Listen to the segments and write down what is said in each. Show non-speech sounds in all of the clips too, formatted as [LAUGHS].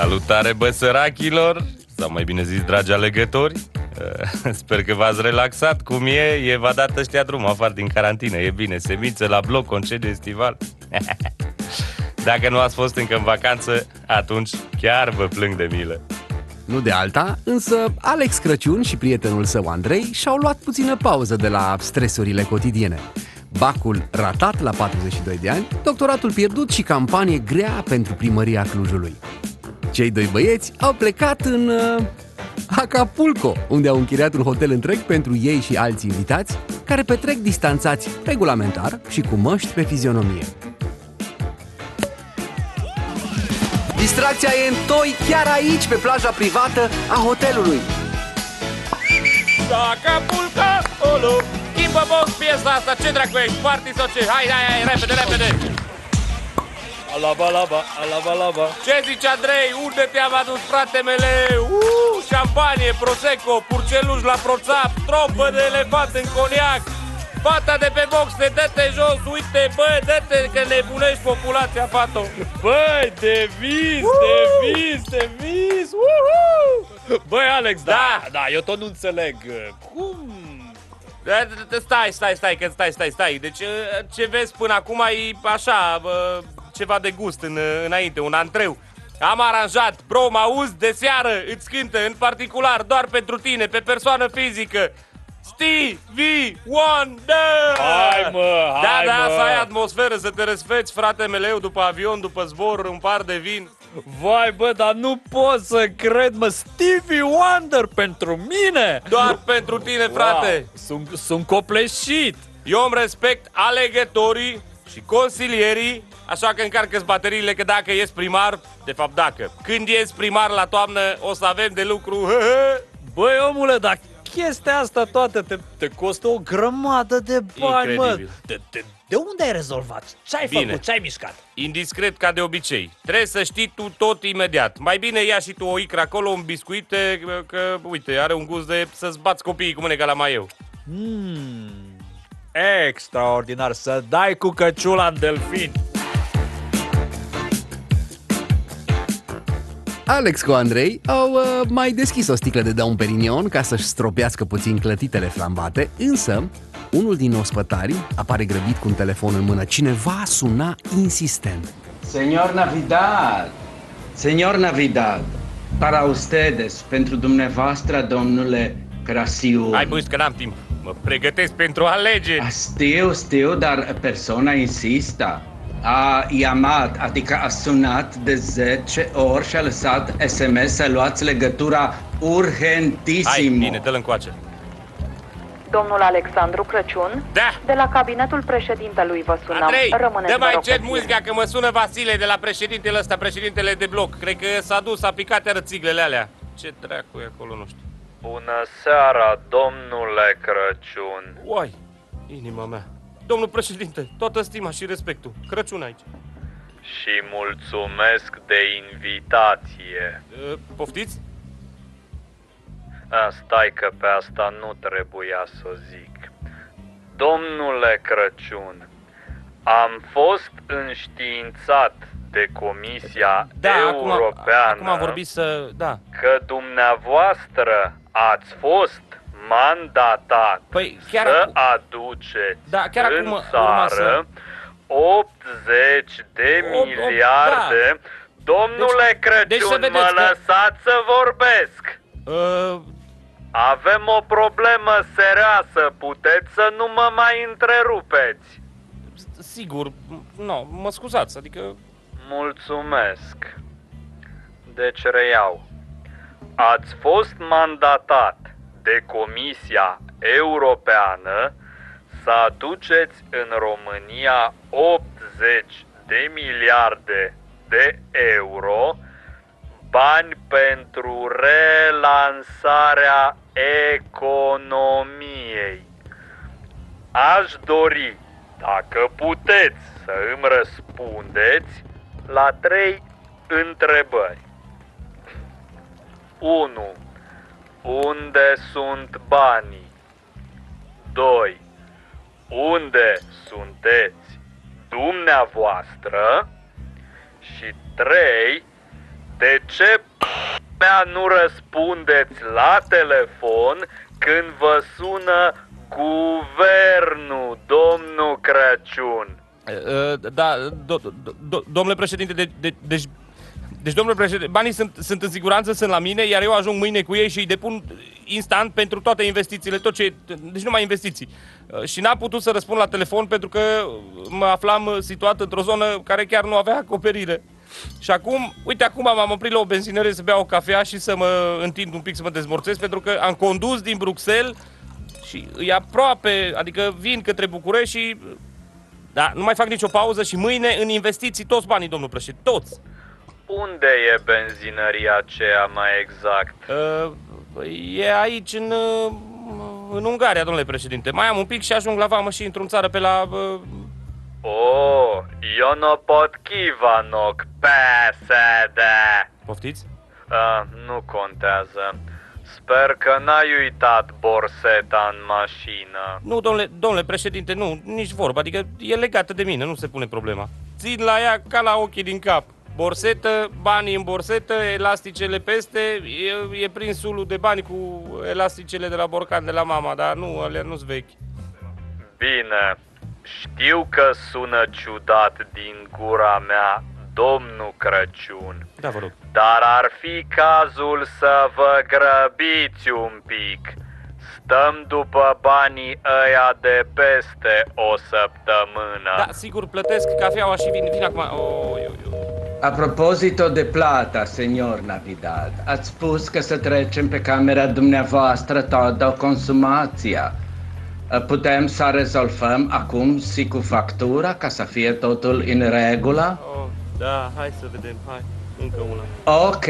Salutare, bă, sărachilor! Sau mai bine zis, dragi alegători! Uh, [LAUGHS] Sper că v-ați relaxat cum e, e v-a dat ăștia drum afară din carantină, e bine, semințe la bloc, concediu estival. [LAUGHS] Dacă nu ați fost încă în vacanță, atunci chiar vă plâng de milă. Nu de alta, însă Alex Crăciun și prietenul său Andrei și-au luat puțină pauză de la stresurile cotidiene. Bacul ratat la 42 de ani, doctoratul pierdut și campanie grea pentru primăria Clujului. Cei doi băieți au plecat în uh, Acapulco, unde au închiriat un hotel întreg pentru ei și alți invitați, care petrec distanțați regulamentar și cu măști pe fizionomie. Distracția e în toi chiar aici, pe plaja privată a hotelului. Acapulco, olo Schimbă box piesa asta, ce dracu ești, party sau ce? Hai, hai, hai, repede, repede Alaba, alaba, alaba, alaba Ce zici, Andrei? Unde te-am adus, frate mele? Uh, șampanie, prosecco, purceluș la proțap Trompă de elefant în coniac Fata de pe box, te dă-te jos, uite, bă, dă-te că nebunești populația, fato Băi, de vis, de vis, de vis, uhu! Băi, Alex, da, Da, da, eu tot nu înțeleg. Cum? Da, da, da, Stai, stai, stai, că stai, stai, stai. Deci uh, ce vezi până acum e așa, uh, ceva de gust în, uh, înainte, un antreu. Am aranjat, bro, mă auzi, de seară îți cântă în particular, doar pentru tine, pe persoană fizică. Stevie Wonder! Hai, mă, Da, hai, da, mă. să ai atmosferă, să te răsfeți, frate meleu, după avion, după zbor, un par de vin. Vai, bă, dar nu pot să cred, mă, Stevie Wonder pentru mine! Doar pentru tine, frate. Wow, sunt, sunt copleșit! Eu îmi respect alegătorii și consilierii, așa că încarcă bateriile că dacă ies primar, de fapt dacă, când ies primar la toamnă o să avem de lucru. [LAUGHS] Băi, omule, dar chestia asta toată te, te costă o grămadă de bani, mă! Incredibil. De, de, de unde ai rezolvat? Ce ai Bine. făcut? Ce ai mișcat? Indiscret ca de obicei. Trebuie să știi tu tot imediat. Mai bine ia și tu o icră acolo, un biscuite, că, că uite, are un gust de să-ți bați copiii cu mâneca la mai eu. Mm, extraordinar, să dai cu căciula în delfin! Alex cu Andrei au uh, mai deschis o sticlă de Dom Perignon ca să-și stropească puțin clătitele flambate, însă unul din ospătari apare grăbit cu un telefon în mână. Cineva suna insistent. Señor Navidad, Señor Navidad, para ustedes, pentru dumneavoastră, domnule Crasiu. Hai băi, că n-am timp. Mă pregătesc pentru alegeri. Știu, știu, dar persoana insistă. A iamat, adică a sunat de 10 ori și a lăsat SMS să luați legătura Hai, urgentisimo. bine, dă-l încoace. Domnul Alexandru Crăciun, Da! de la cabinetul președintelui vă sunăm. Andrei, Rămâneți, dă vă mai rog, încet pe fir. muzica că mă sună Vasile de la președintele ăsta, președintele de bloc. Cred că s-a dus, a picat iară țiglele alea. Ce dracu e acolo, nu știu. Bună seara, domnule Crăciun. Uai, inima mea. Domnul președinte, toată stima și respectul. Crăciun aici. Și mulțumesc de invitație. Uh, poftiți? A, stai că pe asta nu trebuia să o zic. Domnule Crăciun, am fost înștiințat de Comisia Da, acum, Europeană acum am vorbit să... Da. că dumneavoastră ați fost mandatat Păi, chiar să acum- aduceți Da, chiar în acum urma să- țară 80 de O- o- miliarde. Domnule Deci- Crăciun, deci să vedeți mă că- lăsați să vorbesc. Uh, Avem o problemă serioasă, puteți să nu mă mai întrerupeți. sigur, nu, no, mă scuzați, adică... Mulțumesc. Deci reiau. Ați fost mandatat de Comisia Europeană să aduceți în România 80 de miliarde de euro bani pentru relansarea economiei. Aș dori, dacă puteți, să îmi răspundeți la trei întrebări. 1. Unde sunt banii? 2. Unde sunteți dumneavoastră? Și 3. De ce mea nu răspundeți la telefon când vă sună guvernul, domnul Crăciun? Uh, Da, do, do, do, domnule președinte, de, de, deci... Deci, domnule președinte, banii sunt, sunt în siguranță, sunt la mine, iar eu ajung mâine cu ei și îi depun instant pentru toate investițiile, tot ce... Deci numai investiții. Uh, Și n-am putut să răspund la telefon pentru că mă aflam uh, situat într-o zonă care chiar nu avea acoperire. Și acum, uite, acum m-am oprit la o benzinărie să beau o cafea și să mă întind un pic să mă dezmorțez pentru că am condus din Bruxelles și e aproape, adică vin către București și... Da, nu mai fac nicio pauză și mâine în investiții toți banii, domnul președinte, toți. Unde e benzinăria aceea mai exact? Uh, e aici în, uh, în Ungaria, domnule președinte. Mai am un pic și ajung la vamă și intru în țară pe la... Uh, Oh, eu nu pot Kivanok, PSD. poftiți? Uh, nu contează. Sper că n-ai uitat borseta în mașină. Nu, domnule, domnule președinte, nu, nici vorba. Adică e legată de mine, nu se pune problema. Țin la ea ca la ochii din cap. Borsetă, banii în borsetă, elasticele peste, e, e prins sulul de bani cu elasticele de la borcan de la mama, dar nu, alea nu-s vechi. Bine, știu că sună ciudat din gura mea, domnul Crăciun, Da, vă rog. dar ar fi cazul să vă grăbiți un pic. Stăm după banii ăia de peste o săptămână. Da, sigur, plătesc cafeaua și vin, vin acum. Oh, eu, eu. A proposito de plata, senior Navidad, ați spus că să trecem pe camera dumneavoastră toată consumația. Putem să rezolvăm acum și cu factura ca să fie totul în regulă? Oh, da, hai să vedem, hai, încă una. Ok.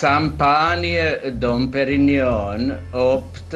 Champagne Dom Perignon, 8,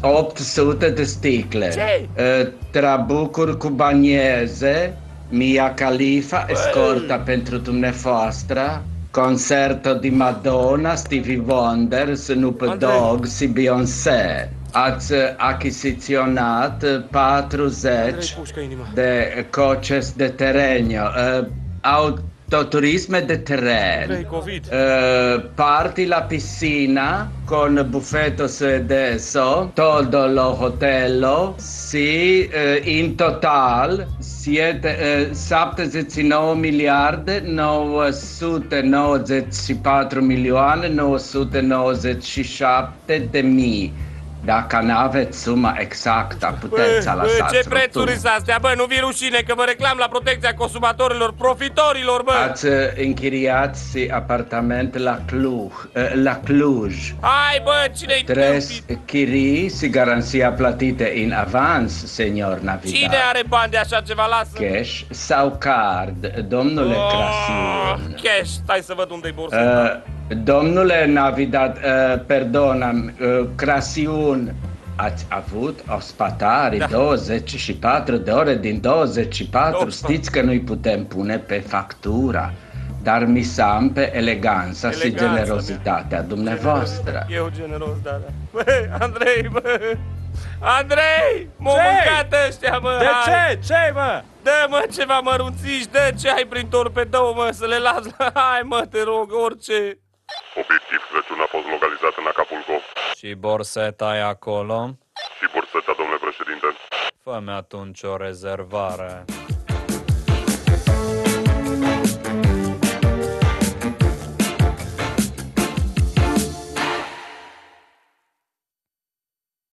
800 de sticle. Ce? Uh, Trabucuri cu banieze, Mia Khalifa, escorta pentru dumneavoastră, concerto di Madonna, Stevie Wonder, Snoop. Dogg și Beyoncé. Ați achiziționat 40 pușcă inima. de coches de terreno, uh, autoturisme Turismo e Terrell. Eh, parti la piscina con buffetto adesso, tutto lo hotel. Sì, eh, in total siete eh, 79 miliardi, 994 milioni, 997 demi. Mii. Dacă n-aveți suma exactă, puteți să Bă, lăsați ce prețuri rotunul. sunt astea? Bă, nu vi rușine că mă reclam la protecția consumatorilor, profitorilor, bă! Ați uh, închiriat și apartament la Cluj, uh, la Cluj. Hai, bă, cine-i Tres tâmpit? chirii și garanția plătite în avans, senior Navidad. Cine are bani de așa ceva? Lasă! Cash sau card, domnule Oh, Crasiun? cash, stai să văd unde-i borsa. Uh, domnule Navidad, uh, perdona, uh, Crasiun, ați avut ospătari Da. 24 de ore din 24, Opa. știți că nu-i putem pune pe factura, dar misam pe eleganța și Eleganța generozitatea dumneavoastră. Eu generos, da, da. Bă, Andrei, bă! Andrei! M-au Ce? mâncat ăștia, mă! De hai. ce? Ce, mă? Dă, mă, ceva mărunțiși, dă ce ai prin torpedou, mă, să le las la... [LAUGHS] Hai, mă, te rog, orice... Obiectiv Crăciun a fost localizat în Acapulco. Și borseta e acolo? Și burseta, domnule președinte. Fă-mi atunci o rezervare.